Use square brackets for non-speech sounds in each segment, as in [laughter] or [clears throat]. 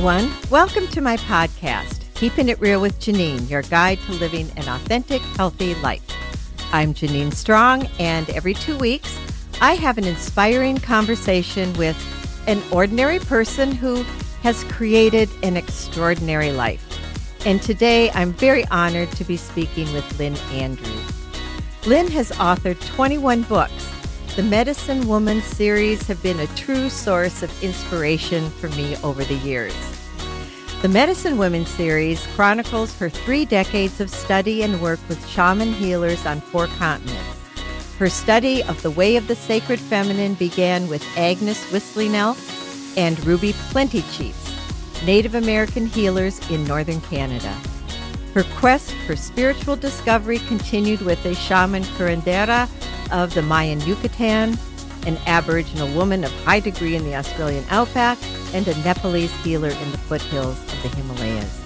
everyone. Welcome to my podcast, Keeping It Real with Janine, your guide to living an authentic, healthy life. I'm Janine Strong, and every two weeks, I have an inspiring conversation with an ordinary person who has created an extraordinary life. And today, I'm very honored to be speaking with Lynn Andrews. Lynn has authored 21 books the Medicine Woman series have been a true source of inspiration for me over the years. The Medicine Women series chronicles her three decades of study and work with shaman healers on four continents. Her study of the way of the sacred feminine began with Agnes Whistling Elk and Ruby Plenty Chiefs, Native American healers in northern Canada. Her quest for spiritual discovery continued with a shaman curandera of the Mayan Yucatan, an Aboriginal woman of high degree in the Australian outback, and a Nepalese healer in the foothills of the Himalayas.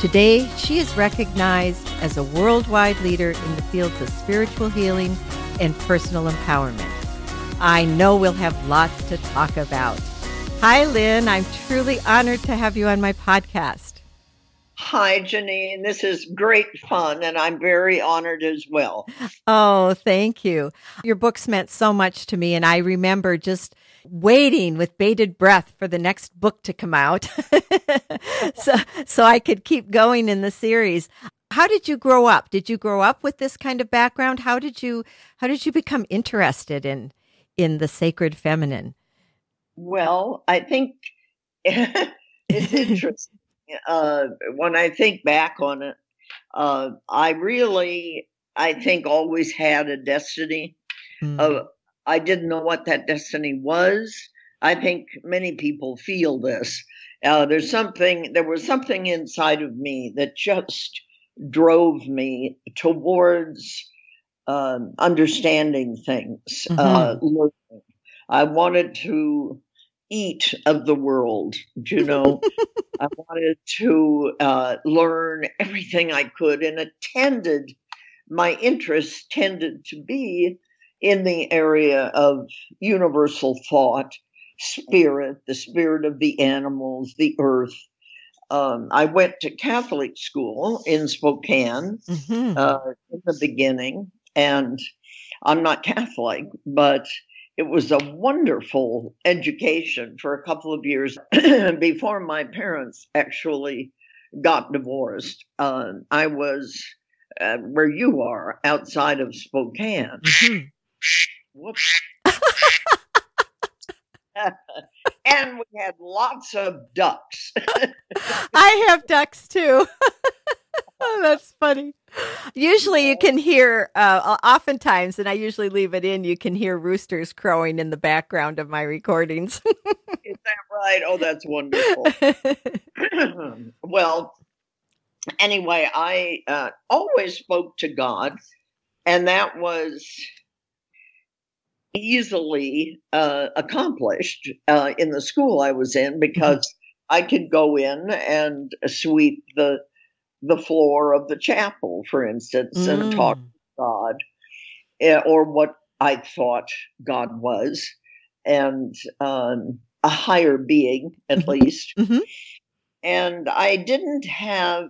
Today, she is recognized as a worldwide leader in the fields of spiritual healing and personal empowerment. I know we'll have lots to talk about. Hi, Lynn. I'm truly honored to have you on my podcast. Hi, Janine. This is great fun, and I'm very honored as well. Oh, thank you. Your books meant so much to me, and I remember just waiting with bated breath for the next book to come out [laughs] so so I could keep going in the series. How did you grow up? Did you grow up with this kind of background? How did you how did you become interested in in the sacred feminine? Well, I think [laughs] it's [laughs] interesting uh, when I think back on it, uh, I really, I think, always had a destiny. Mm. Uh, I didn't know what that destiny was. I think many people feel this. Uh, there's something, there was something inside of me that just drove me towards um, understanding things, uh, mm-hmm. learning. I wanted to eat of the world. You [laughs] know, I wanted to uh, learn everything I could and attended. My interest tended to be in the area of universal thought, spirit, the spirit of the animals, the earth. Um, I went to Catholic school in Spokane mm-hmm. uh, in the beginning, and I'm not Catholic, but it was a wonderful education for a couple of years [clears throat] before my parents actually got divorced. Uh, I was uh, where you are outside of Spokane. Mm-hmm. Whoops. [laughs] and we had lots of ducks. [laughs] I have ducks too. [laughs] oh, [laughs] that's funny. Usually, you can hear, uh, oftentimes, and I usually leave it in, you can hear roosters crowing in the background of my recordings. [laughs] Is that right? Oh, that's wonderful. [laughs] [clears throat] well, anyway, I uh, always spoke to God, and that was easily uh, accomplished uh, in the school I was in because mm-hmm. I could go in and sweep the the floor of the chapel, for instance, mm. and talk to God eh, or what I thought God was, and um, a higher being at mm-hmm. least. Mm-hmm. And I didn't have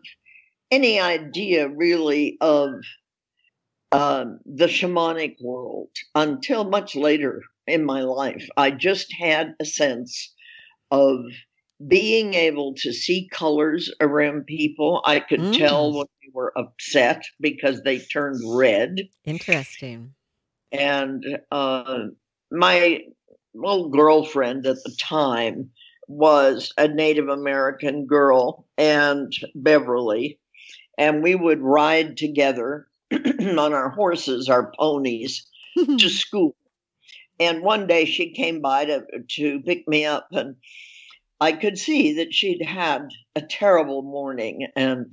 any idea really of um, the shamanic world until much later in my life. I just had a sense of being able to see colors around people. I could mm. tell when they were upset because they turned red. Interesting. And uh, my little girlfriend at the time was a Native American girl and Beverly. And we would ride together [clears throat] on our horses, our ponies, to [laughs] school. And one day she came by to, to pick me up and I could see that she'd had a terrible morning and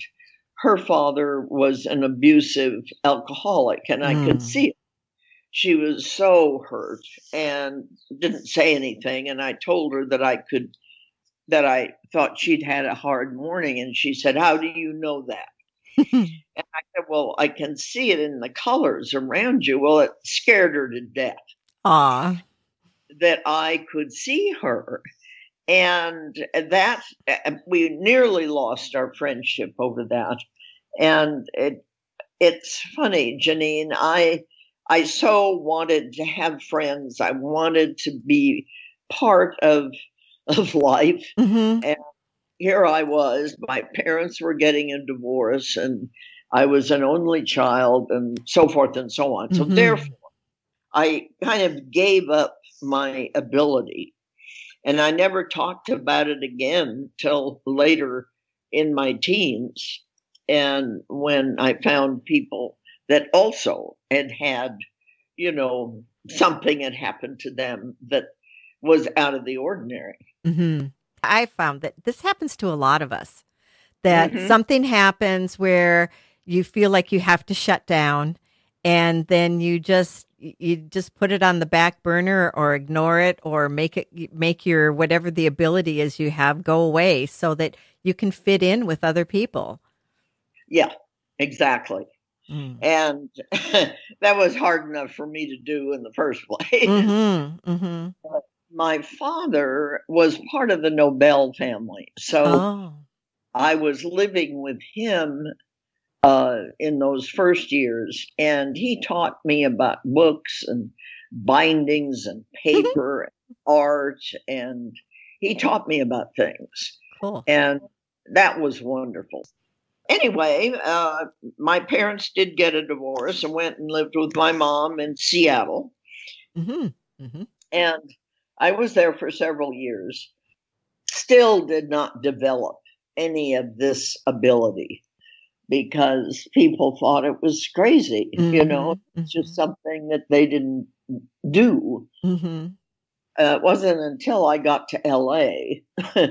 her father was an abusive alcoholic, and I mm. could hmm. see it. She was so hurt and didn't say anything. And I told her that I could, that I thought she'd had a hard morning. And she said, How do you know that? [laughs] and I said, Well, I can see it in the colors around you. Well, it scared her to death. Ah. That I could see her and that we nearly lost our friendship over that. And it it's funny, Janine. I I so wanted to have friends. I wanted to be part of [laughs] of life. Mm-hmm. And here I was. My parents were getting a divorce, and I was an only child, and so forth and so on. So mm-hmm. therefore, I kind of gave up my ability, and I never talked about it again till later in my teens, and when I found people that also had had, you know, something had happened to them that was out of the ordinary. Mm-hmm. I found that this happens to a lot of us. That mm-hmm. something happens where you feel like you have to shut down, and then you just you just put it on the back burner or ignore it or make it make your whatever the ability is you have go away so that you can fit in with other people. Yeah, exactly. Mm. And [laughs] that was hard enough for me to do in the first [laughs] place. Mm-hmm, mm-hmm. My father was part of the Nobel family. So oh. I was living with him uh, in those first years, and he taught me about books and bindings and paper and art, and he taught me about things. Cool. And that was wonderful anyway, uh, my parents did get a divorce and went and lived with my mom in Seattle. Mm-hmm. Mm-hmm. And I was there for several years. Still did not develop any of this ability because people thought it was crazy. Mm-hmm. You know, it's just mm-hmm. something that they didn't do. Mm-hmm. Uh, it wasn't until I got to LA [laughs]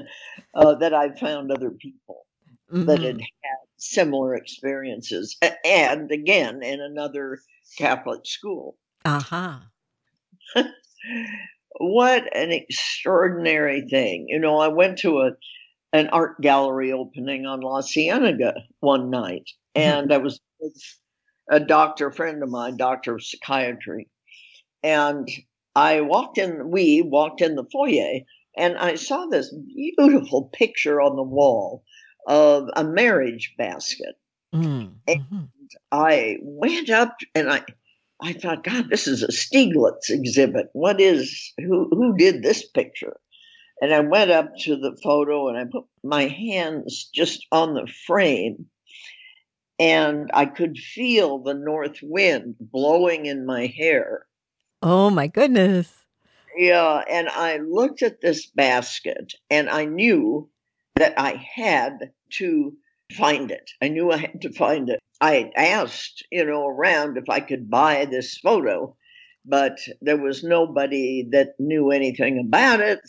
uh, that I found other people mm-hmm. that had had similar experiences, and again in another Catholic school. Uh huh. [laughs] what an extraordinary thing! You know, I went to a an art gallery opening on La Cienega one night, mm-hmm. and I was with a doctor friend of mine, doctor of psychiatry, and I walked in. We walked in the foyer, and I saw this beautiful picture on the wall of a marriage basket. Mm-hmm. And I went up and I I thought, God, this is a Stieglitz exhibit. What is who who did this picture? And I went up to the photo and I put my hands just on the frame and I could feel the north wind blowing in my hair. Oh my goodness. Yeah, and I looked at this basket and I knew that I had to find it. I knew I had to find it. I asked, you know, around if I could buy this photo, but there was nobody that knew anything about it.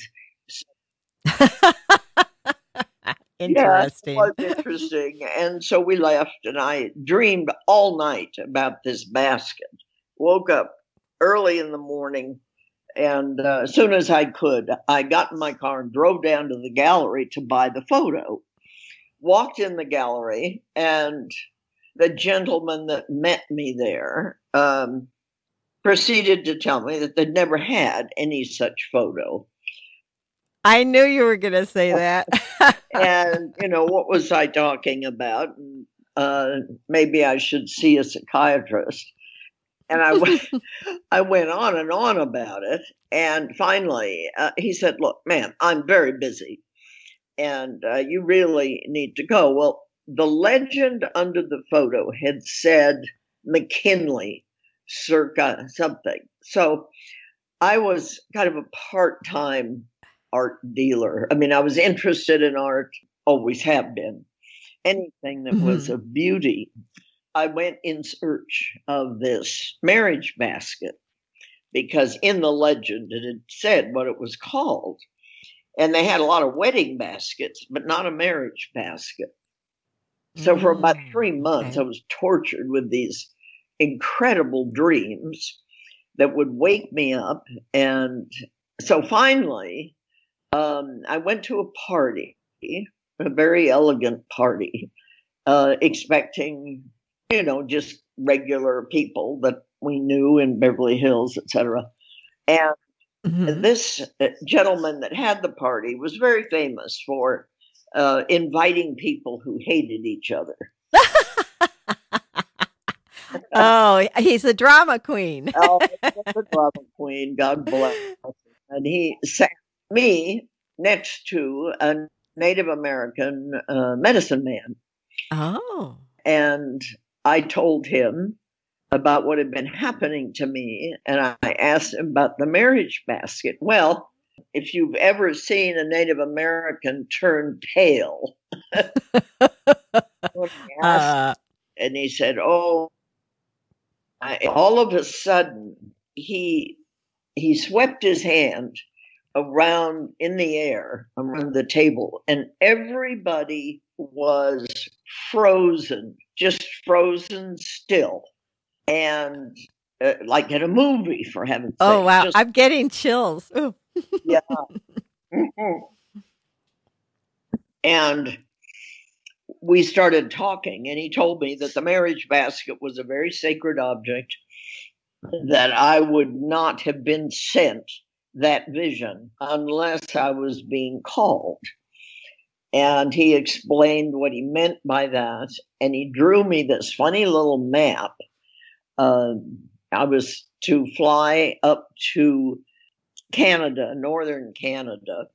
[laughs] interesting. Yeah, it was interesting. and so we left, and I dreamed all night about this basket. Woke up early in the morning and uh, as soon as I could, I got in my car and drove down to the gallery to buy the photo. Walked in the gallery, and the gentleman that met me there um, proceeded to tell me that they'd never had any such photo. I knew you were going to say [laughs] that. and, you know, what was I talking about? Uh, maybe I should see a psychiatrist and I went, [laughs] I went on and on about it. And finally, uh, he said, "Look, man, I'm very busy, and uh, you really need to go." Well, the legend under the photo had said McKinley, circa something. So I was kind of a part-time art dealer. I mean, I was interested in art, always have been. Anything that mm-hmm. was of beauty I went in search of this marriage basket because in the legend it had said what it was called. And they had a lot of wedding baskets, but not a marriage basket. So for about mm, three months. I was tortured with these incredible dreams that would wake me up. And so finally, um, I went to a party, a very elegant party, uh, expecting you know, just regular people that we knew in Beverly Hills, etc. And Mm-hmm. This uh, gentleman that had the party was very famous for uh, inviting people who hated each other. [laughs] oh, he's a drama queen. oh, [laughs] a drama queen. God bless. And he sat me next to a Native American uh, medicine man. Oh. And I told him about what had been happening to me, and I asked him about the marriage basket. Well, if you've ever seen a Native American turn pale, [laughs] uh. and he said, "Oh," I, all of a sudden he he swept his hand around in the air around the table, and everybody was frozen, just frozen still and uh, like in a movie for heaven's oh, sake. Oh wow, Just, I'm getting chills. [laughs] yeah. Mm-hmm. And we started talking, and he told me that the marriage basket was a very sacred object, that I would not have been sent that vision unless I was being called. And he explained what he meant by that. And he drew me this funny little map uh, I was to fly up to Canada, northern Canada,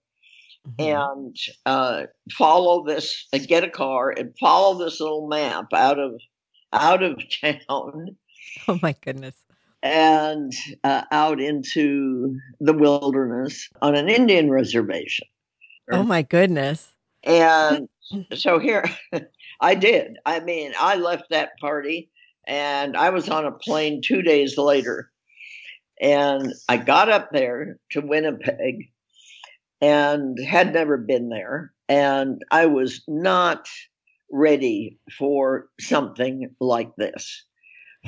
mm-hmm. and uh, follow this, uh, get a car and follow this little map out of out of [laughs] town. Oh my goodness! And uh, out into the wilderness on an Indian reservation. Oh my goodness! And so here, [laughs] I did. I mean, I left that party and I was on a plane two days later. And I got up there to Winnipeg and had never been there. And I was not ready for something like this.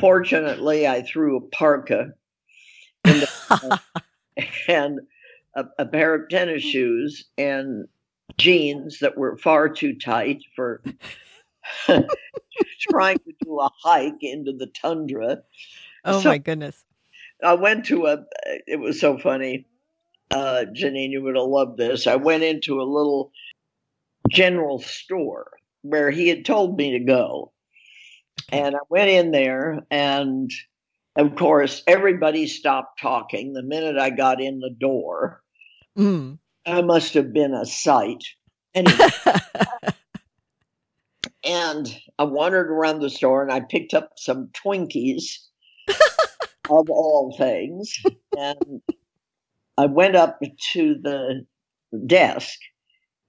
Fortunately, I threw a parka the, [laughs] and a, a pair of tennis shoes and jeans that were far too tight for [laughs] trying to do a hike into the tundra. Oh so my goodness. I went to a, it was so funny. Uh, Janine, you would have loved this. I went into a little general store where he had told me to go. And I went in there, and of course, everybody stopped talking the minute I got in the door. Mm. I must have been a sight. Anyway, [laughs] and I wandered around the store and I picked up some Twinkies, [laughs] of all things. And I went up to the desk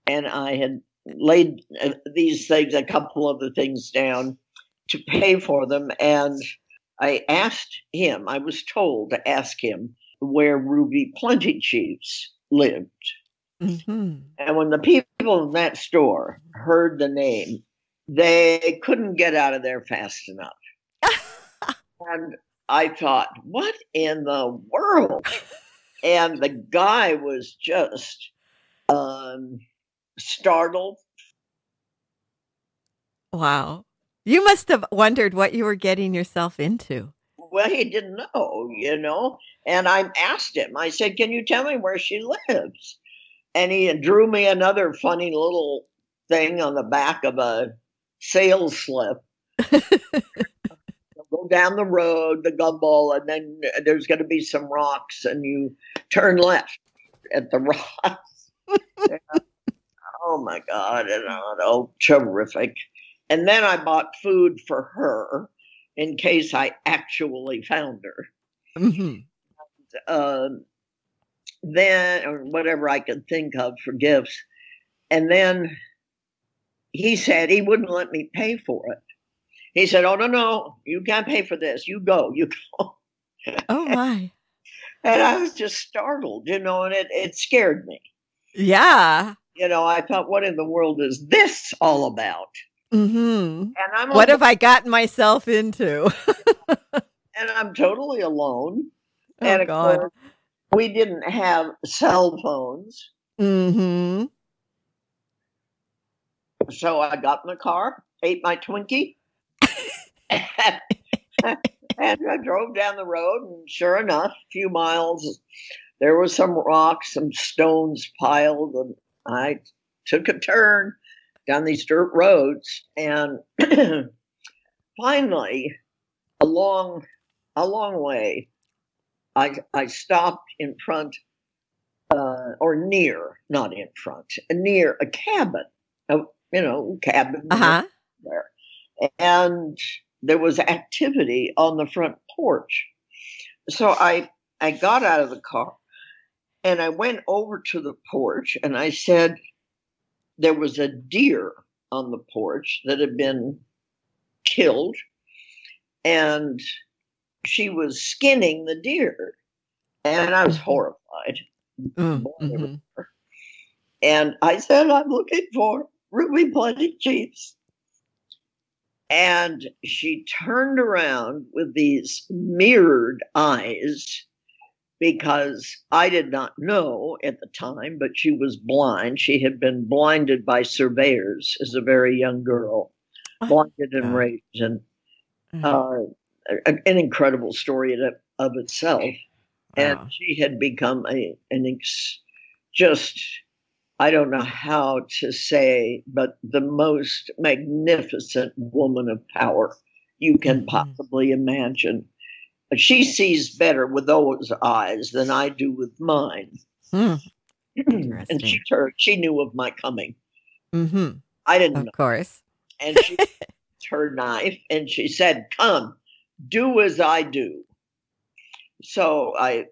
and I had laid uh, these things, a couple of the things down to pay for them. And I asked him, I was told to ask him where Ruby Plenty Chiefs lived. Mm-hmm. And when the people in that store heard the name, they couldn't get out of there fast enough. [laughs] and I thought, what in the world? and the guy was just um, startled. Wow. You must have wondered what you were getting yourself into. Well, he didn't know, you know. And I asked him, I said, Can you tell me where she lives? And he drew me another funny little thing on the back of a sales slip. [laughs] go down the road, the gumball, and then there's going to be some rocks, and you turn left at the [laughs] rocks. [laughs] oh my God, and oh, terrific. And then I bought food for her in case I actually found her. Mm-hmm. And, uh, then, or whatever I could think of for gifts. And then he said he wouldn't let me pay for it. He said, "Oh no, no, you can't pay for this. You go, you go." Oh my! [laughs] and I was just startled, you know, and it it scared me. Yeah. You know, I thought, what in the world is this all about? Mm-hmm. And I'm what have I gotten myself into? [laughs] and I'm totally alone. Oh, and God. Course, we didn't have cell phones. Mm-hmm. So I got in the car, ate my Twinkie, and, [laughs] and I drove down the road. And sure enough, a few miles there were some rocks, some stones piled, and I took a turn down these dirt roads, and [clears throat] finally, a long, a long way, I I stopped in front, uh, or near, not in front, near a cabin, a, you know, cabin Uh-huh. there, and there was activity on the front porch. So I I got out of the car and I went over to the porch and I said there was a deer on the porch that had been killed and she was skinning the deer and I was Mhm. horrified. Mm-hmm. And I said, I'm looking for Ruby Plenty Chiefs. And she turned around with these mirrored eyes because I did not know at the time, but she was blind. She had been blinded by surveyors as a very young girl, blinded and God. raped, and Mhm. uh, an, an incredible story in of itself and Wow. she had become a an ex, just I don't know how to say, but the most magnificent woman of power you can Mhm. possibly imagine. She sees better with those eyes than I do with mine. Hmm. [clears throat] and she turned, she knew of my coming. hmm I didn't know. Of course. And she [laughs] her knife and she said, Come, do as I do. So I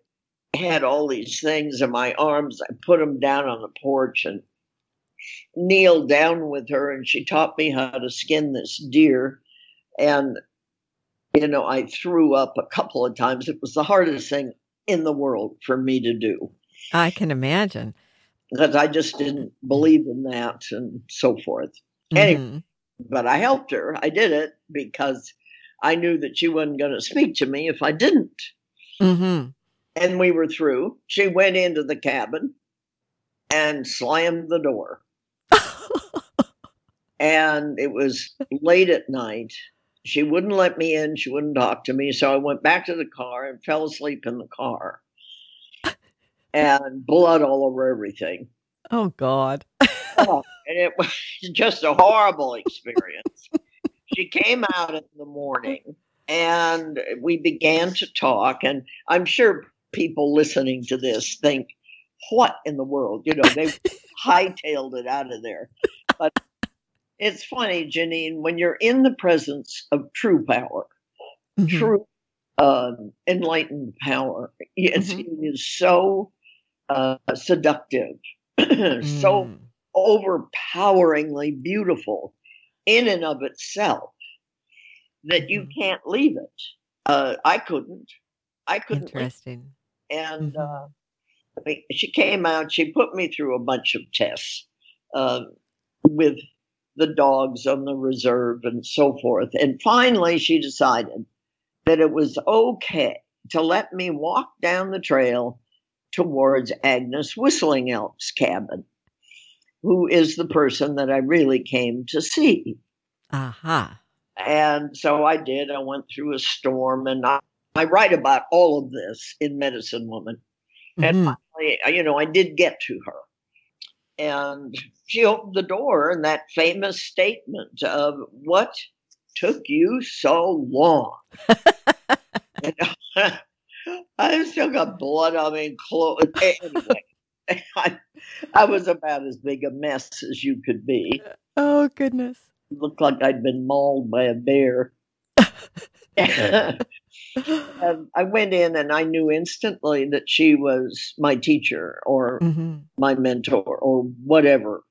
had all these things in my arms. I put them down on the porch and kneeled down with her, and she taught me how to skin this deer. And, you know, I threw up a couple of times. It was the hardest thing in the world for me to do I can imagine. because I just didn't believe in that and so forth. Anyway, Mhm. but I helped her. I did it because I knew that she wasn't going to speak to me if I didn't. Mhm. And we were through. She went into the cabin and slammed the door. [laughs] And it was late at night. She wouldn't let me in. She wouldn't talk to me. So I went back to the car and fell asleep in the car. And blood all over everything. oh God. Oh, and it was [laughs] just a horrible experience. she came out in the morning and we began to talk. And I'm sure people listening to this think, what in the world? You know, they [laughs] hightailed it out of there. But it's funny, Janine, when you're in the presence of true power, Mhm. true um, enlightened power, it's, Mhm. it is so uh, seductive, [clears throat] so Mm. overpoweringly beautiful in and of itself that you Mhm. can't leave it. Uh, I couldn't. I couldn't. Interesting. and Mhm. uh, she came out. She put me through a bunch of tests uh, with the dogs on the reserve and so forth. And finally, she decided that it was okay to let me walk down the trail towards Agnes Whistling Elk's cabin, who is the person that I really came to see. Aha. And so I did. I went through a storm, and I, I write about all of this in Medicine Woman. And Mhm. finally, you know, I did get to her. And she opened the door, and that famous statement of, What took you so long? And [laughs] I still got blood on me and clothes. Anyway, [laughs] I, I was about as big a mess as you could be. Uh, oh goodness. looked like I'd been mauled by a bear. [laughs] and [laughs] I went in and I knew instantly that she was my teacher or Mhm. my mentor or whatever.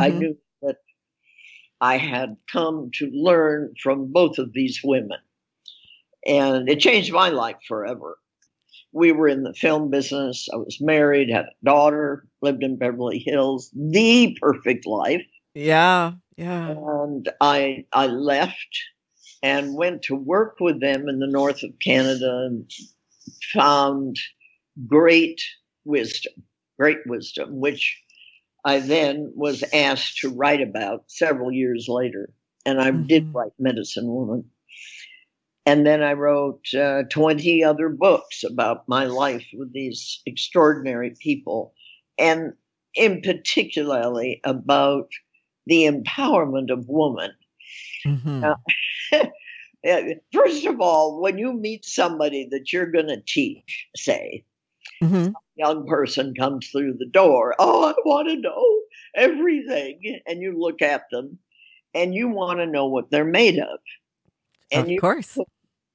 I Mhm. knew that I had come to learn from both of these women. And it changed my life forever. We were in the film business. I was married, had a daughter, lived in Beverly Hills, the perfect life Yeah. Yeah. and I I left and went to work with them in the north of Canada and found great wisdom, great wisdom, which I then was asked to write about several years later. And I did Mhm. write Medicine Woman. And then I wrote uh, 20 other books about my life with these extraordinary people, and in particularly about the empowerment of woman. Mm-hmm. Now, first of all, when you meet somebody that you're going to teach, say, mm-hmm. young person comes through the door, oh, I want to know everything. And you look at them and you want to know what they're made of. And of you, course.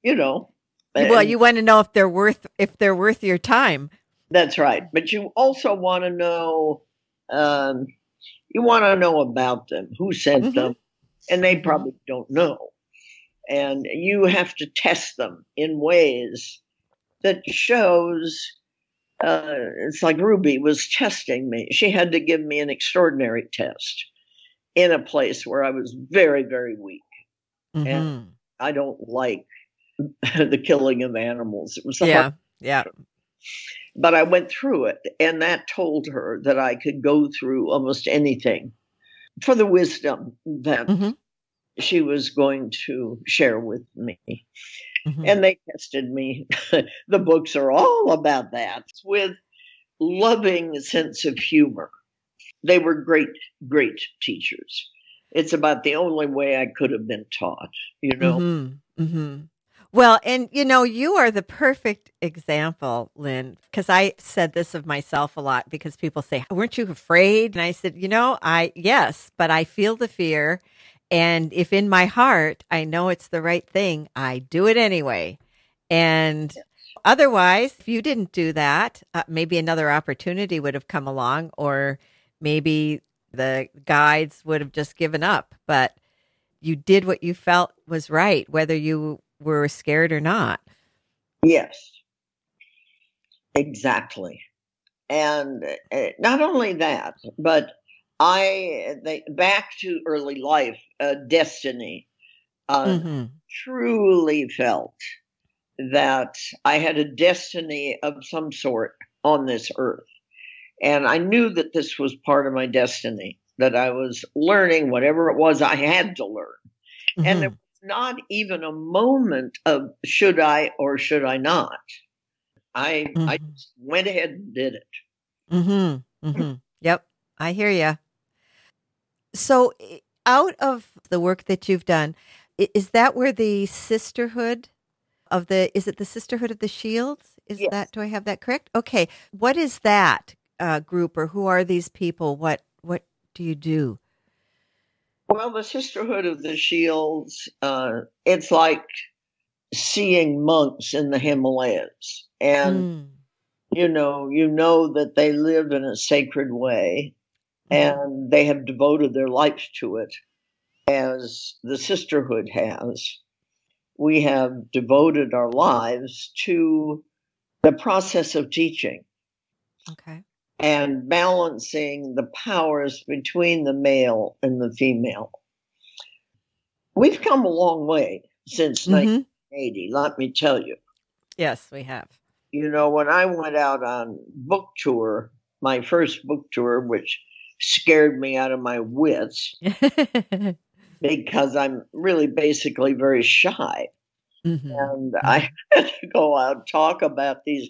You know. Well, you want to know if they're worth if they're worth your time. That's right. But you also want to know um, you want to know about them, who sent mm-hmm. them, and they probably don't know. And you have to test them in ways that shows uh, it's like Ruby was testing me. She had to give me an extraordinary test in a place where I was very, very weak. Mm-hmm. And I don't like [laughs] the killing of animals. It was yeah, hard. yeah. But I went through it, and that told her that I could go through almost anything for the wisdom that mm-hmm. She was going to share with me. Mm-hmm. And they tested me. [laughs] the books are all about that with loving sense of humor. They were great, great teachers. It's about the only way I could have been taught, you know? Mm-hmm. mm-hmm. Well, and you know, you are the perfect example, Lynn, because I said this of myself a lot because people say, weren't you afraid? And I said, you know, I, yes, but I feel the fear. And if in my heart I know it's the right thing, I do it anyway. And otherwise, if you didn't do that, uh, maybe another opportunity would have come along, or maybe the guides would have just given up. But you did what you felt was right, whether you were scared or not. Yes, exactly. And uh, not only that, but I they, back to early life, uh, destiny. Uh, mm-hmm. Truly felt that I had a destiny of some sort on this earth, and I knew that this was part of my destiny. That I was learning whatever it was I had to learn, mm-hmm. and there was not even a moment of should I or should I not. I mm-hmm. I just went ahead and did it. Mm-hmm. Mm-hmm. Yep, I hear you. So, out of the work that you've done, is that where the sisterhood of the is it the sisterhood of the shields? Is yes. that do I have that correct? Okay, what is that uh, group or who are these people? What what do you do? Well, the Sisterhood of the Shields, uh, it's like seeing monks in the Himalayas. And, mm. you know, you know that they live in a sacred way. And they have devoted their lives to it as the Sisterhood has. We have devoted our lives to the process of teaching. Okay and balancing the powers between the male and the female. We've come a long way since mm-hmm. 1980, let me tell you. Yes, we have. You know, when I went out on book tour, my first book tour, which scared me out of my wits [laughs] because I'm really basically very shy. Mm-hmm. And I mm-hmm. [laughs] had to go out and talk about these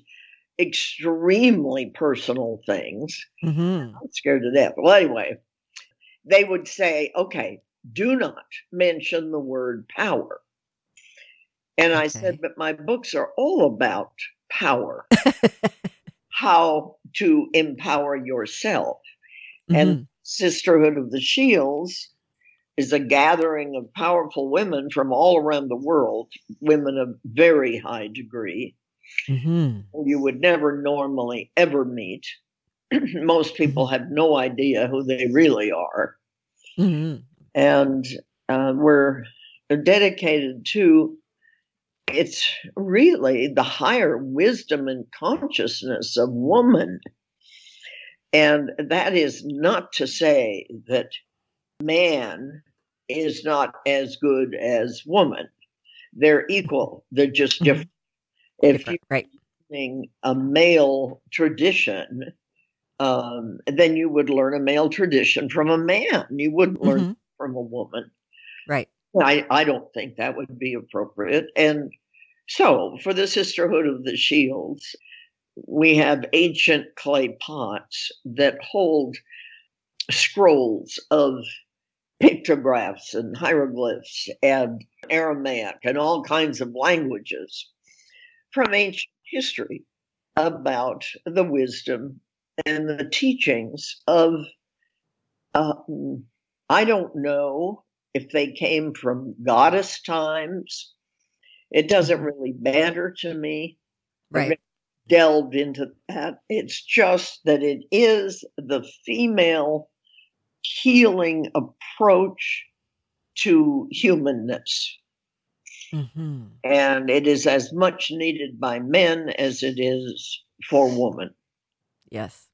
extremely personal things. Mm-hmm. I'm scared to death. Well, anyway, they would say, okay, do not mention the word power. And okay. I said, but my books are all about power, [laughs] how to empower yourself. Mm-hmm. And Sisterhood of the Shields is a gathering of powerful women from all around the world, women of very high degree mm-hmm. you would never normally ever meet. [clears throat] Most people mm-hmm. have no idea who they really are. Mm-hmm. And uh, we're dedicated to it's really the higher wisdom and consciousness of woman. And that is not to say that man is not as good as woman. They're equal, they're just mm-hmm. different. If you're right. using a male tradition, um, then you would learn a male tradition from a man. You wouldn't learn mm-hmm. from a woman. Right. I, I don't think that would be appropriate. And so, for the Sisterhood of the Shields, we have ancient clay pots that hold scrolls of pictographs and hieroglyphs and Aramaic and all kinds of languages from ancient history about the wisdom and the teachings of, um, I don't know if they came from goddess times. It doesn't really matter to me. Right. Delved into that. It's just that it is the female healing approach to humanness. Mm-hmm. And it is as much needed by men as it is for women. Yes.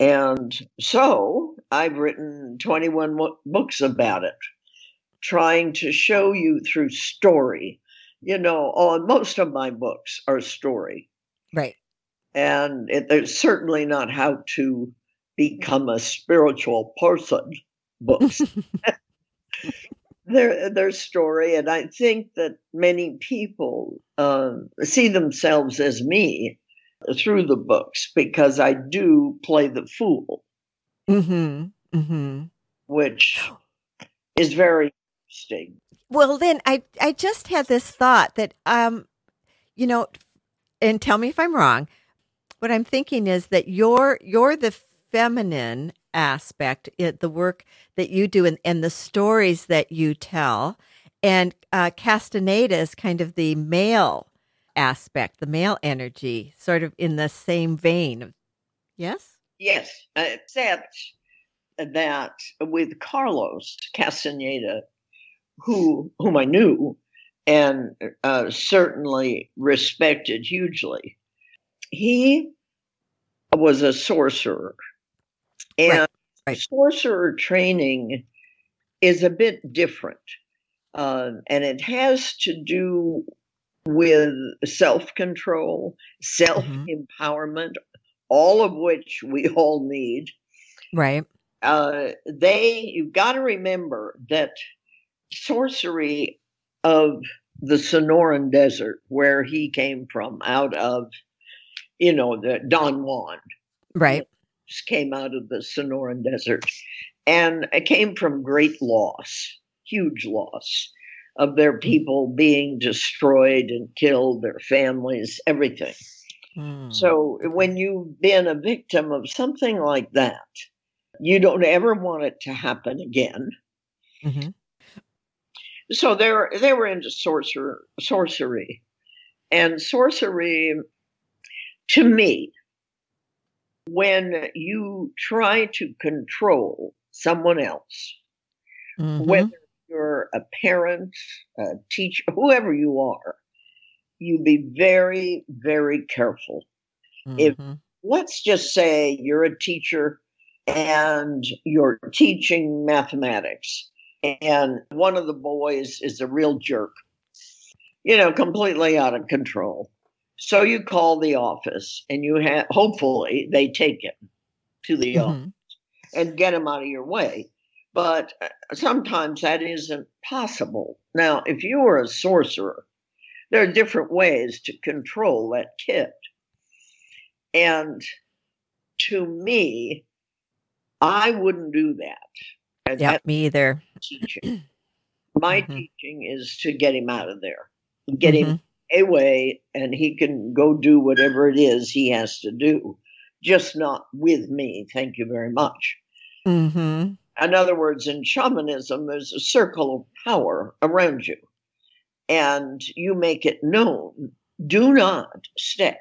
And so I've written 21 books about it, trying to show you through story. You know, all, most of my books are story. Right. And it, there's certainly not how to become a spiritual person books. [laughs] their their story, and I think that many people uh, see themselves as me through the books because I do play the fool, Mm-hmm. Mm-hmm. which is very interesting. Well, then I I just had this thought that um, you know, and tell me if I'm wrong. What I'm thinking is that you're you're the feminine aspect, it, the work that you do, and, and the stories that you tell, and uh, Castaneda is kind of the male aspect, the male energy, sort of in the same vein. Yes. Yes, except that with Carlos Castaneda, who whom I knew and uh, certainly respected hugely, he was a sorcerer, and Right, right. sorcerer training is a bit different, uh, and it has to do with self control, self empowerment, all of which we all need. Right. Uh, they, you've got to remember that sorcery of the Sonoran Desert, where he came from, out of, you know, the Don Juan Right. came out of the Sonoran Desert, and it came from great loss, huge loss of their people being destroyed and killed, their families, everything. Mm. So when you've been a victim of something like that, you don't ever want it to happen again. Mhm. So they were they were into sorcerer sorcery, and sorcery, to me, when you try to control someone else, Mhm. whether you're a parent, a teacher, whoever you are, you be very very careful if- Mhm. let's just say you're a teacher and you're teaching mathematics and one of the boys is a real jerk you know completely out of control so you call the office and you have hopefully they take him to the office Mhm. and get him out of your way but uh, sometimes that isn't possible now if you are a sorcerer there are different ways to control that kid and to me, I wouldn't do that. And Yeah, that's me either. Teaching. My Mhm. teaching is to get him out of there, get him Mhm. away, and he can go do whatever it is he has to do, just not with me. Thank you very much. Mm-hmm. In other words, in shamanism, there's a circle of power around you, and you make it known do not step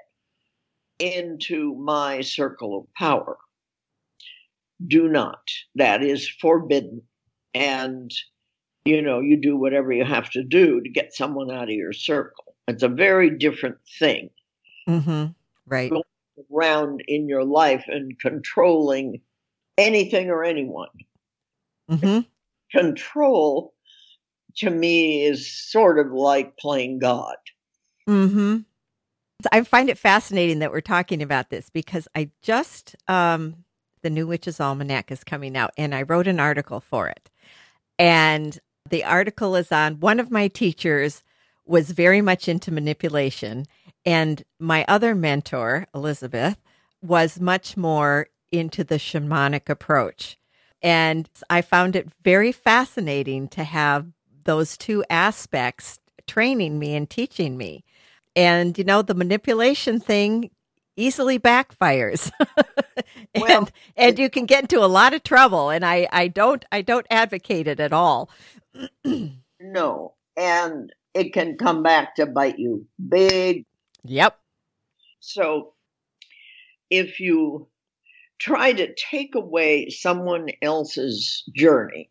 into my circle of power. Do not. That is forbidden. And, you know, you do whatever you have to do to get someone out of your circle. It's a very different thing Mhm. Right. around in your life and controlling anything or anyone. Mhm. control to me is sort of like playing God. hmm I find it fascinating that we're talking about this because I just um, the New Witch's Almanac is coming out, and I wrote an article for it, and The article is on one of my teachers was very much into manipulation, and my other mentor, Elizabeth, was much more into the shamanic approach. And I found it very fascinating to have those two aspects training me and teaching me. And, you know, the manipulation thing easily backfires. and [laughs] well, and you can get into a lot of trouble and I I don't I don't advocate it at all. [clears throat] no. And it can come back to bite you big. Yep. So if you try to take away someone else's journey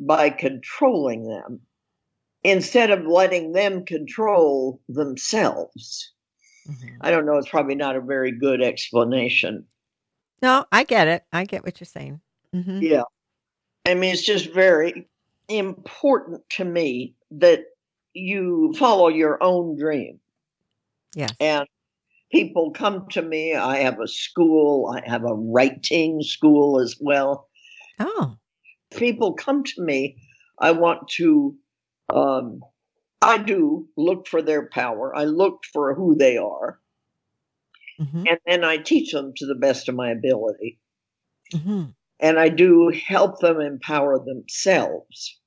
by controlling them instead of letting them control themselves. Mm-hmm. I don't know, it's probably not a very good explanation. No, I get it. I get what you're saying. Mm-hmm. Yeah. I mean, it's just very important to me that you follow your own dream. Yes. And people come to me. I have a school, I have a writing school as well. Oh. People come to me. I want to, um, I do look for their power. I look for who they are. Mm-hmm. And then I teach them to the best of my ability. Mm-hmm. And I do help them empower themselves.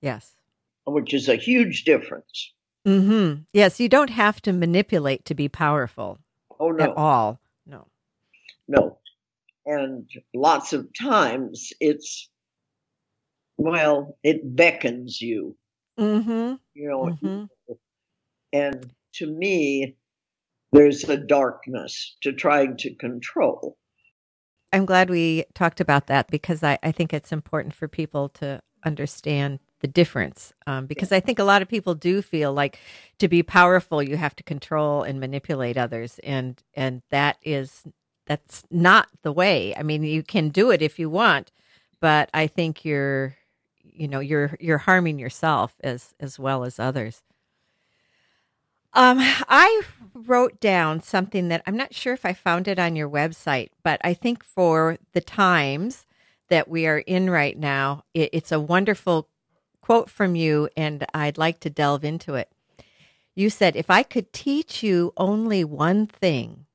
Yes. Which is a huge difference. Mm-hmm. Yes, you don't have to manipulate to be powerful. Oh no, at all. No, no, and lots of times it's well, it beckons you. Mm-hmm. You know, mm-hmm. and to me, there's a darkness to trying to control. I'm glad we talked about that because I, I think it's important for people to understand the difference um, because I think a lot of people do feel like to be powerful you have to control and manipulate others and and that is that's not the way. I mean you can do it if you want, but I think you're you know you're you're harming yourself as as well as others. Um, I wrote down something that I'm not sure if I found it on your website, but I think for the times that we are in right now, it, it's a wonderful quote from you, and I'd like to delve into it. You said, If I could teach you only one thing,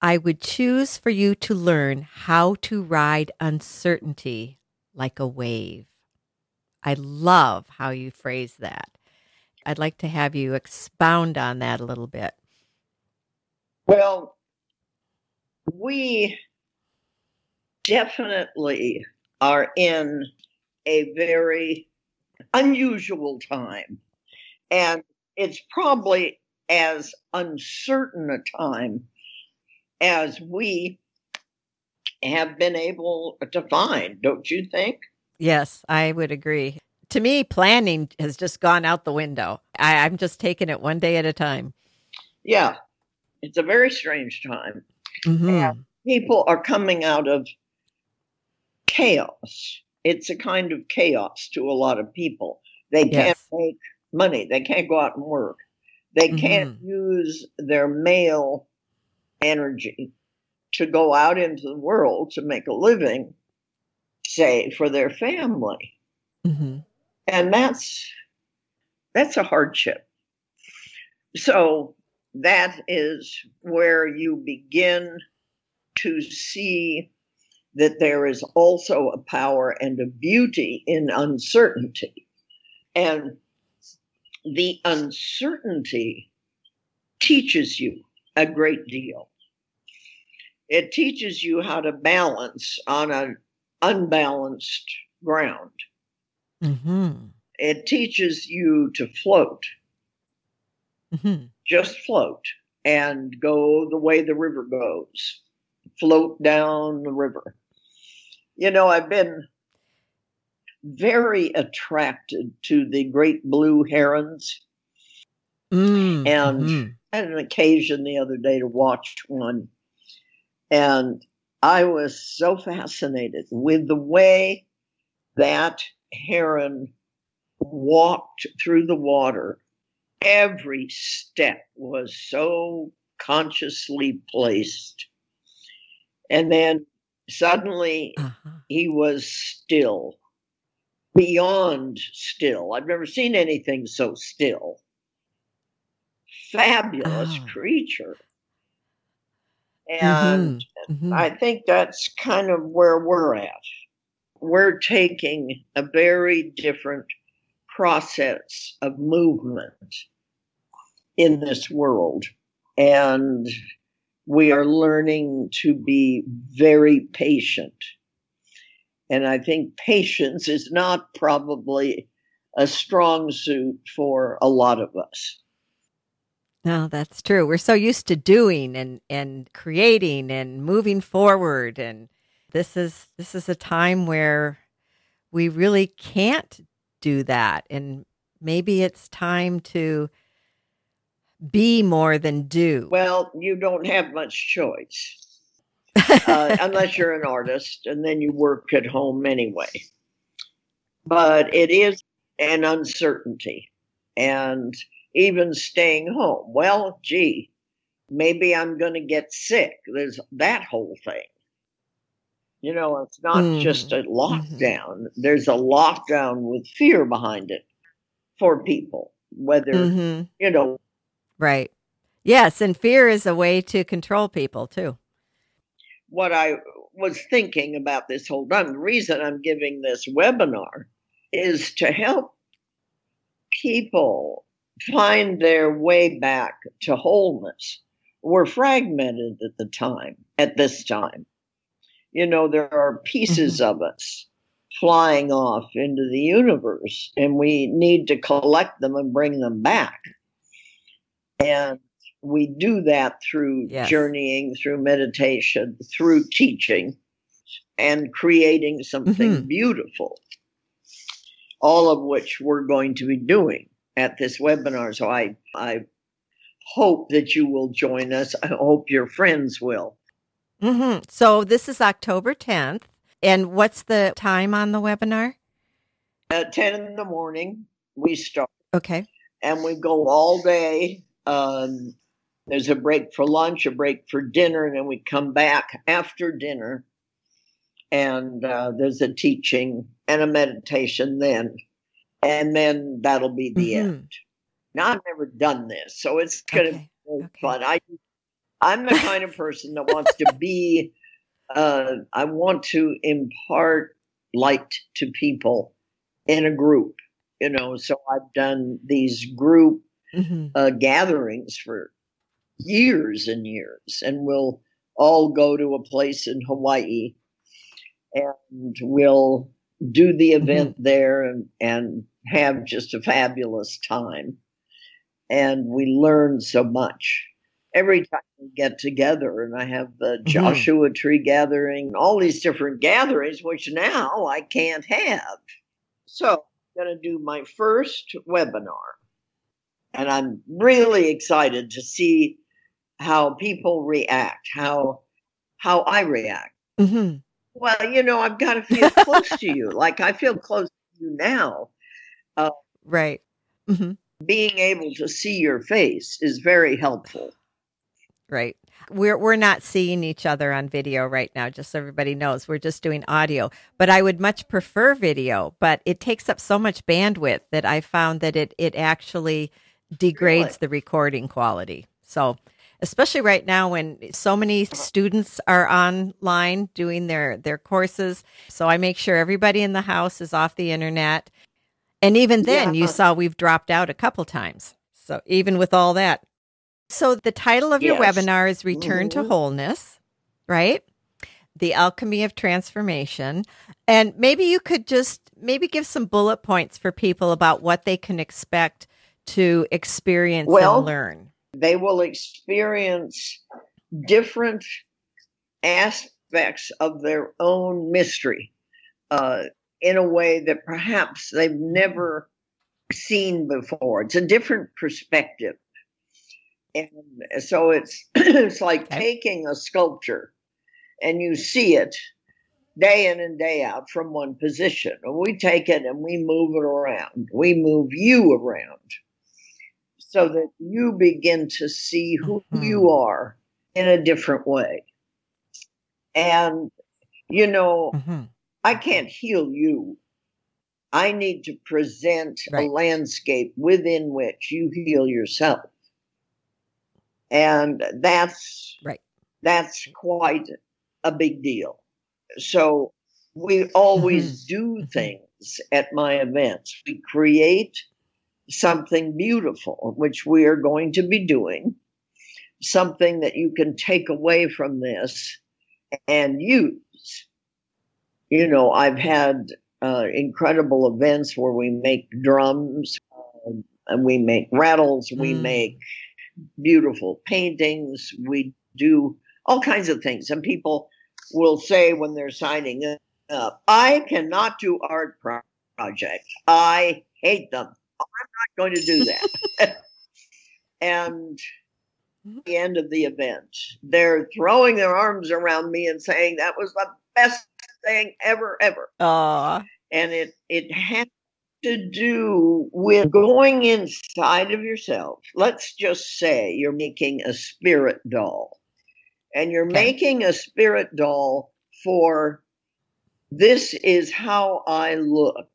I would choose for you to learn how to ride uncertainty like a wave. I love how you phrase that. I'd like to have you expound on that a little bit. Well, we definitely are in a very unusual time. And it's probably as uncertain a time as we have been able to find, don't you think? Yes, I would agree. To me, planning has just gone out the window. I, I'm just taking it one day at a time. Yeah, it's a very strange time. Mm-hmm. People are coming out of chaos it's a kind of chaos to a lot of people. They can't yes. make money. They can't go out and work. They can't mm-hmm. use their male energy to go out into the world to make a living, say, for their family. Mm-hmm. And that's that's a hardship. So that is where you begin to see that there is also a power and a beauty in uncertainty. And the uncertainty teaches you a great deal. It teaches you how to balance on an unbalanced ground. Mm-hmm. It teaches you to float, mm-hmm. just float and go the way the river goes, float down the river you know, I've been very attracted to the great blue herons. Mm, and mm-hmm. I had an occasion the other day to watch one. And I was so fascinated with the way that heron walked through the water. Every step was so consciously placed. And then Suddenly, uh-huh. he was still. beyond still. I've never seen anything so still. Fabulous oh. creature. And mm-hmm. Mm-hmm. I think that's kind of where we're at. We're taking a very different process of movement in this world. And we are learning to be very patient. And I think patience is not probably a strong suit for a lot of us. No, that's true. We're so used to doing and, and creating and moving forward and this is this is a time where we really can't do that and maybe it's time to be more than do. Well, you don't have much choice. [laughs] uh, unless you're an artist and then you work at home anyway. But it is an uncertainty. And even staying home, well, gee, maybe I'm going to get sick. There's that whole thing. You know, it's not mm. just a mm-hmm. lockdown, mm-hmm. there's a lockdown with fear behind it for people, whether, mm-hmm. you know, Right. Yes, and fear is a way to control people too. What I was thinking about this whole time, the reason I'm giving this webinar is to help people find their way back to wholeness. We're fragmented at the time, at this time. You know, there are pieces mm-hmm. of us flying off into the universe, and we need to collect them and bring them back. And we do that through yes. journeying, through meditation, through teaching, and creating something mm-hmm. beautiful. All of which we're going to be doing at this webinar. So I, I hope that you will join us. I hope your friends will. Mm-hmm. So this is October 10th. And what's the time on the webinar? At 10 in the morning, we start. Okay. And we go all day um, there's a break for lunch, a break for dinner, and then we come back after dinner. And uh, there's a teaching and a meditation then. And then that'll be the mm-hmm. end. Now, I've never done this, so it's going to okay. be okay. fun. I, I'm the [laughs] kind of person that wants to be, uh, I want to impart light to people in a group, you know. So I've done these group mm-hmm. uh, gatherings for years and years, and we'll all go to a place in Hawaii, and we'll do the mm-hmm. event mm-hmm. there and, and have just a fabulous time. And we learn so much every time we get together and I have the mm-hmm. Joshua tree gathering, all these different gatherings, which now I can't have. So I'm going to do my first webinar and I'm really excited to see how people react, how how I react. Mm-hmm. Well, you know, I've got to feel close to you, like I feel close to you now. Uh, right. Mm-hmm. Being able to see your face is very helpful. Right. We're we're not seeing each other on video right now, just so everybody knows. We're just doing audio. But I would much prefer video, but it takes up so much bandwidth that I found that it it actually degrades really? the recording quality. So, especially right now when so many students are online doing their their courses, so I make sure everybody in the house is off the internet. And even then, yeah. you saw we've dropped out a couple times. So, even with all that. So, the title of yes. your webinar is Return mm-hmm. to Wholeness, right? The Alchemy of Transformation. And maybe you could just maybe give some bullet points for people about what they can expect to experience well, and learn? They will experience different aspects of their own mystery uh, in a way that perhaps they've never seen before. It's a different perspective. And so it's [clears throat] it's like taking a sculpture and you see it day in and day out from one position. And we take it and we move it around. We move you around so that you begin to see who mm-hmm. you are in a different way. And, you know, mm-hmm. I can't heal you. I need to present Right. a landscape within which you heal yourself. And that's Right. that's quite a big deal. So we always do Mhm. things at my events. We create something beautiful, which we are going to be doing, something that you can take away from this and use. You know, I've had uh, incredible events where we make drums um, and we make rattles, we Mm. make beautiful paintings, we do all kinds of things. And people will say when they're signing up, I cannot do art projects. I hate them. I'm not going to do that. [laughs] and mm-hmm. the end of the event, they're throwing their arms around me and saying that was the best thing ever, ever. Aw. And it it has to do with going inside of yourself. Let's just say you're making a spirit doll. And you're Okay. making a spirit doll for this is how I look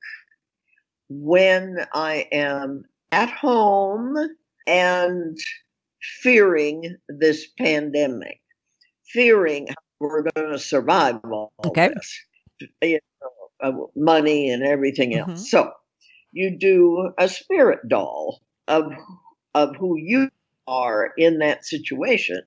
when I am at home and fearing this pandemic, fearing how we're going to survive all Okay. this, you know, money and everything Mhm. else. So you do a spirit doll of of who you are in that situation,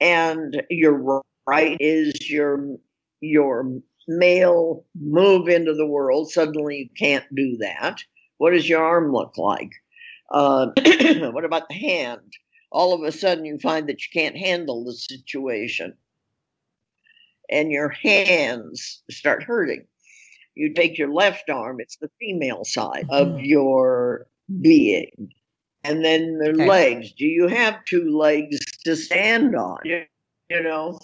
and your right is your your male move into the world. Suddenly you can't do that. What does your arm look like? Uh, [clears throat] what about the hand? All of a sudden you find that you can't handle the situation and your hands start hurting. You take your left arm, it's the female side of Mhm. your being. And then the Okay. legs. Do you have two legs to stand on? You know,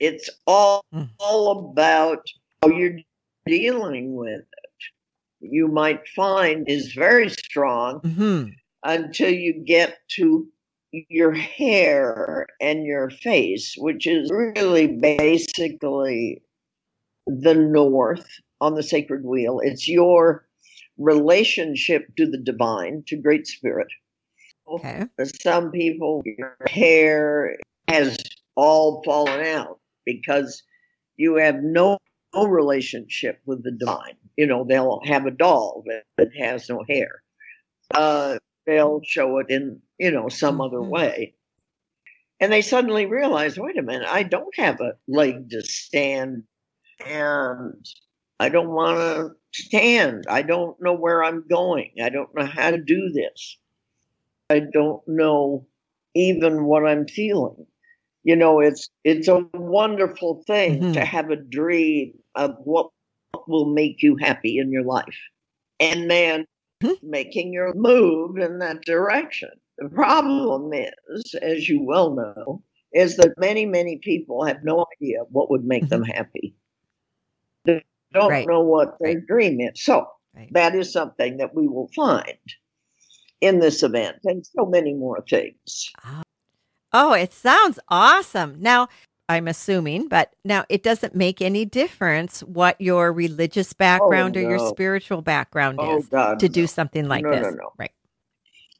it's all, Mm. all about how you're dealing with it. You might find is very strong Mhm. until you get to your hair and your face, which is really basically the north on the sacred wheel. It's your relationship to the divine, to Great Spirit. Okay. Some people, your hair has all fallen out because you have no, no relationship with the divine. You know, they'll have a doll that, that has no hair. Uh, they'll show it in, you know, some other Mhm. way. And they suddenly realize, wait a minute, I don't have a leg to stand and I don't want to stand. I don't know where I'm going. I don't know how to do this. I don't know even what I'm feeling. You know, it's it's a wonderful thing Mhm. to have a dream of what will make you happy in your life. And then Mhm. making your move in that direction. The problem is, as you well know, is that many, many people have no idea what would make them happy. They don't Right. know what their Right. dream is. So Right. that is something that we will find in this event and so many more things. Oh, it sounds awesome. Now, I'm assuming, but now it doesn't make any difference what your religious background or your spiritual background Oh, is God. to do something like No, this. no, no. Right.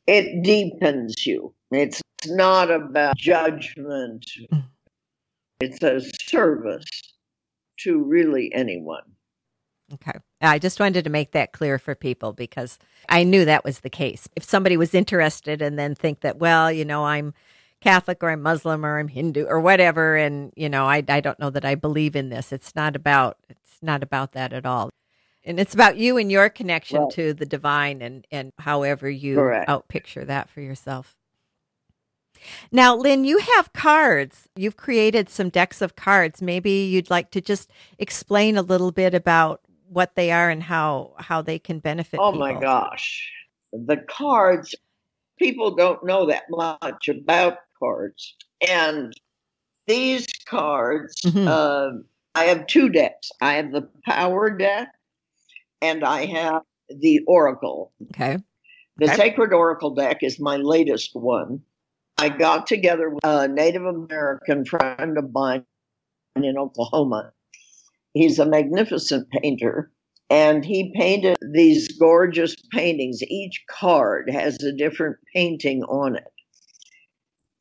It deepens you. It's not about judgment, Mm. it's a service to really anyone. Okay. I just wanted to make that clear for people because I knew that was the case. If somebody was interested and then think that, well, you know, I'm Catholic or I'm Muslim or I'm Hindu or whatever, and you know, I I don't know that I believe in this. It's not about it's not about that at all. And it's about you and your connection Right. to the divine and and however you Correct. out picture that for yourself. Now, Lynn, you have cards. You've created some decks of cards. Maybe you'd like to just explain a little bit about what they are and how how they can benefit Oh people. my gosh. The cards, people don't know that much about cards. And these cards, Mhm. uh, I have two decks. I have the power deck and I have the oracle. Okay. The Okay. Sacred Oracle deck is my latest one. I got together with a Native American friend of mine in Oklahoma. He's a magnificent painter, And he painted these gorgeous paintings. Each card has a different painting on it.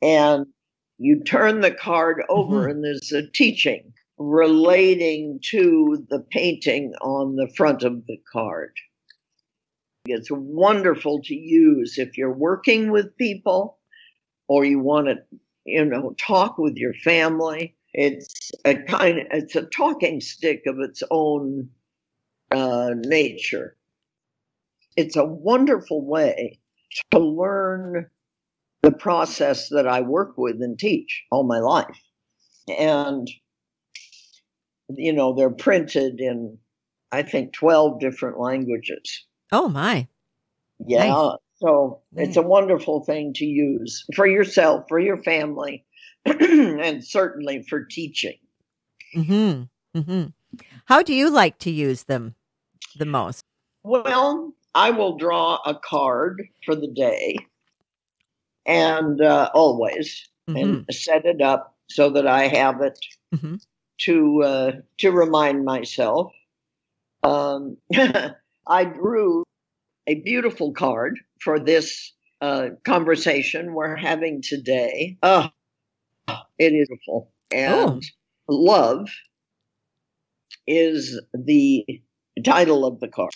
And you turn the card over, mm-hmm. and there's a teaching relating to the painting on the front of the card. It's wonderful to use if you're working with people or you want to, you know, talk with your family. It's a kind of, it's a talking stick of its own uh, nature. It's a wonderful way to learn the process that I work with and teach all my life. And, you know, they're printed in, I think, 12 different languages. Oh, my. Yeah. Nice. So nice. it's a wonderful thing to use for yourself, for your family, [clears throat] and certainly for teaching. hmm hmm How do you like to use them the most? Well, I will draw a card for the day and uh, always mm-hmm. and set it up so that I have it mm-hmm. to uh, to remind myself. Um, [laughs] I drew a beautiful card for this uh, conversation we're having today. Oh, it is beautiful. And oh. love is the title of the card.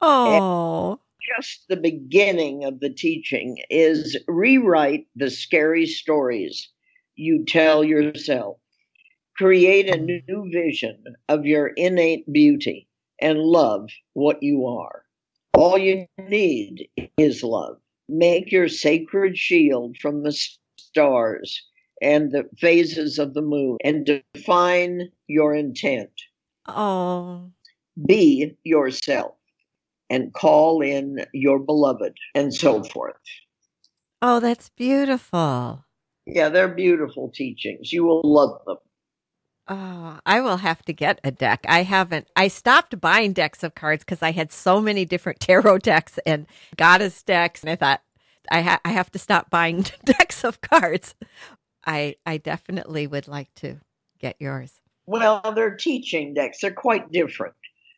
Oh. And just the beginning of the teaching is rewrite the scary stories you tell yourself. Create a new vision of your innate beauty and love what you are. All you need is love. Make your sacred shield from the stars and the phases of the moon and define your intent. Oh. Be yourself and call in your beloved and so forth. Oh, that's beautiful. Yeah, they're beautiful teachings. You will love them. Oh, I will have to get a deck. I haven't. I stopped buying decks of cards because I had so many different [laughs] tarot decks and goddess decks, and I thought I ha- I have to stop buying [laughs] decks of cards. I I definitely would like to get yours. Well, they're teaching decks. They're quite different.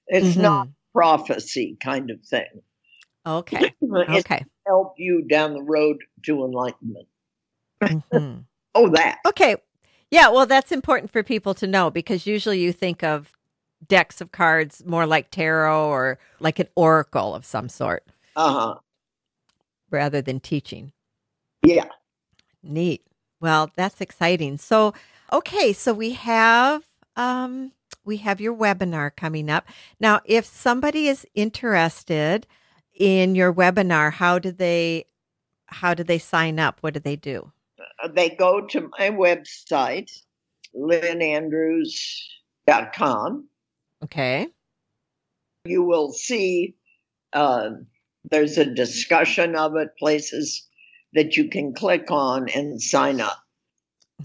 It's mm-hmm. not prophecy kind of thing. Okay. okay. Help you down the road to enlightenment. Mm-hmm. [laughs] oh, that. Okay. Yeah, well, that's important for people to know because usually you think of decks of cards more like tarot or like an oracle of some sort. Uh huh. Rather than teaching. Yeah. Neat. Well, that's exciting. So, okay, so we have um we have your webinar coming up. Now, if somebody is interested in your webinar, how do they how do they sign up? What do they do? Uh, they go to my website, lynnandrews.com. Okay. You will see uh, there's a discussion of it, places that you can click on and sign up.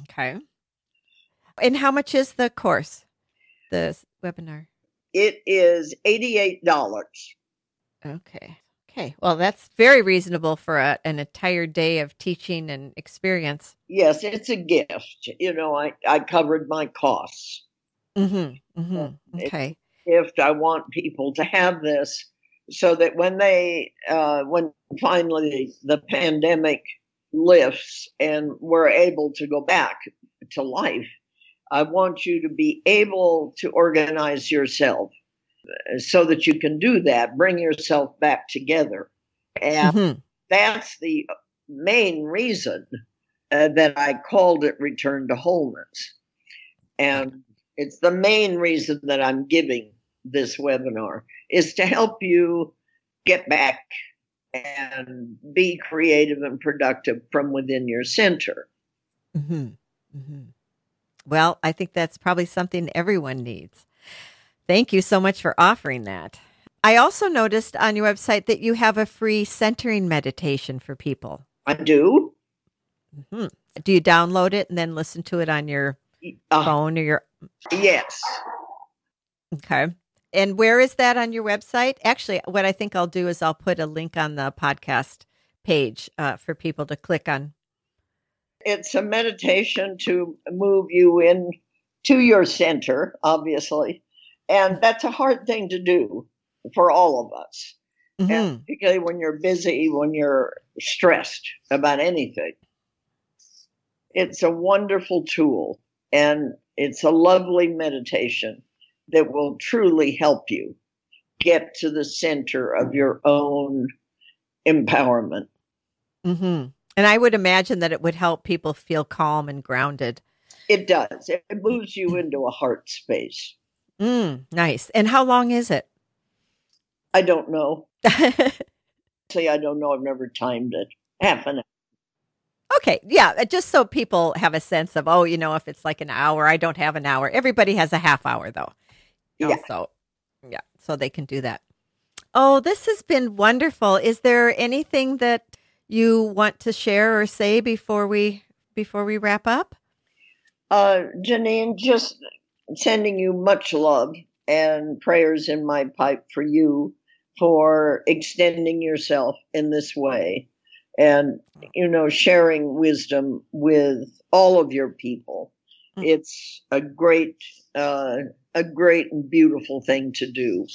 Okay. And how much is the course, the webinar? It is $88. Okay. Okay. Well, that's very reasonable for a, an entire day of teaching and experience. Yes, it's a gift. You know, I, I covered my costs. Mm-hmm. mm-hmm. Okay. gift. I want people to have this so that when they, uh, when finally the pandemic lifts and we're able to go back to life, I want you to be able to organize yourself so that you can do that, bring yourself back together. And mm-hmm. that's the main reason uh, that I called it Return to Wholeness. And it's the main reason that I'm giving this webinar is to help you get back and be creative and productive from within your center. Mm-hmm. Mm-hmm. Well, I think that's probably something everyone needs. Thank you so much for offering that. I also noticed on your website that you have a free centering meditation for people. I do. Mm-hmm. Do you download it and then listen to it on your uh, phone or your? Yes. Okay. And where is that on your website? Actually, what I think I'll do is I'll put a link on the podcast page uh, for people to click on. It's a meditation to move you in to your center, obviously, And that's a hard thing to do for all of us. Mhm. And particularly when you're busy, when you're stressed about anything. It's a wonderful tool and it's a lovely meditation that will truly help you get to the center of your own empowerment. hmm And I would imagine that it would help people feel calm and grounded. It does. It moves you into a heart space. Mm, nice. And how long is it? I don't know. [laughs] Say I don't know. I've never timed it. Half an hour. okay. Yeah. uh, Just so people have a sense of, oh, you know, if it's like an hour, I don't have an hour. Everybody has a half hour, though. You know, Yeah. So, yeah. So they can do that. Oh, this has been wonderful. Is there anything that you want to share or say before we before we wrap up? Uh, Janean, just sending you much love and prayers in my pipe for you for extending yourself in this way and, you know, sharing wisdom with all of your people. Mm. It's a great, uh, a great and beautiful thing to do.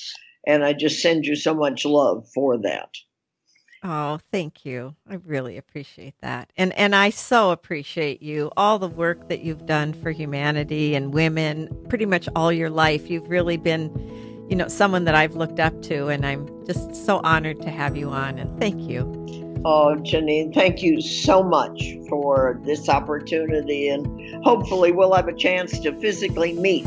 And I just send you so much love for that. Oh, thank you. I really appreciate that. And and I so appreciate you all the work that you've done for humanity and women pretty much all your life. You've really been, you know, someone that I've looked up to and I'm just so honored to have you on and thank you. Oh, Janean, thank you so much for this opportunity. And hopefully, we'll have a chance to physically meet.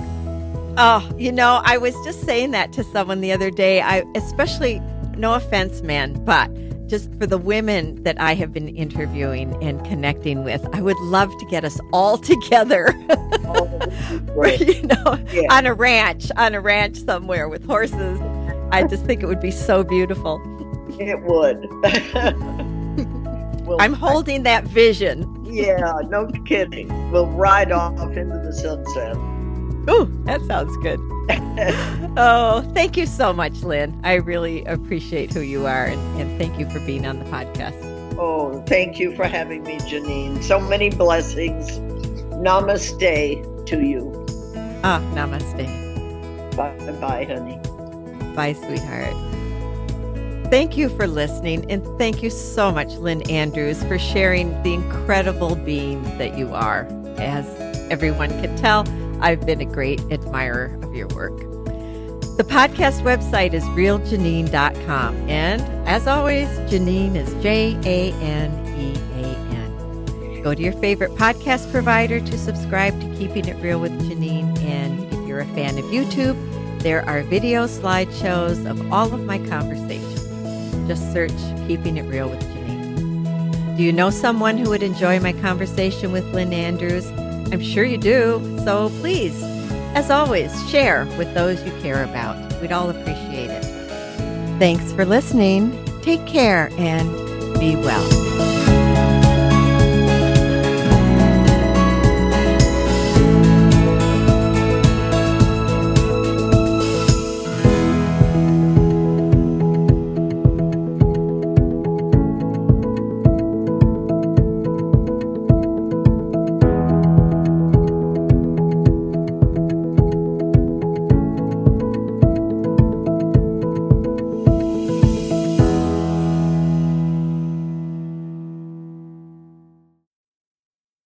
Oh, you know, I was just saying that to someone the other day. I especially no offense, man, but just for the women that I have been interviewing and connecting with, I would love to get us all [laughs] together. Great. you know, Yeah. on a ranch, on a ranch somewhere with horses. I just think it would be so beautiful. It would. [laughs] We'll- I'm holding that vision. Yeah, no kidding. We'll ride off into the sunset. Ooh, that sounds good. [laughs] oh, thank you so much, Lynn. I really appreciate who you are and, and thank you for being on the podcast. Oh, thank you for having me, Janean. So many blessings. Namaste to you. Ah, namaste. Bye bye, honey. Bye, sweetheart. Thank you for listening, and thank you so much, Lynn Andrews, for sharing the incredible being that you are. As everyone can tell, I've been a great admirer of your work. The podcast website is realjanean.com, and as always, Janean is J A N E A N. Go to your favorite podcast provider to subscribe to Keeping It Real with Janean, and if you're a fan of YouTube, there are video slideshows of all of my conversations. Just search Keeping It Real with Janean. Do you know someone who would enjoy my conversation with Lynn Andrews? I'm sure you do. So please, as always, share with those you care about. We'd all appreciate it. Thanks for listening. Take care and be well.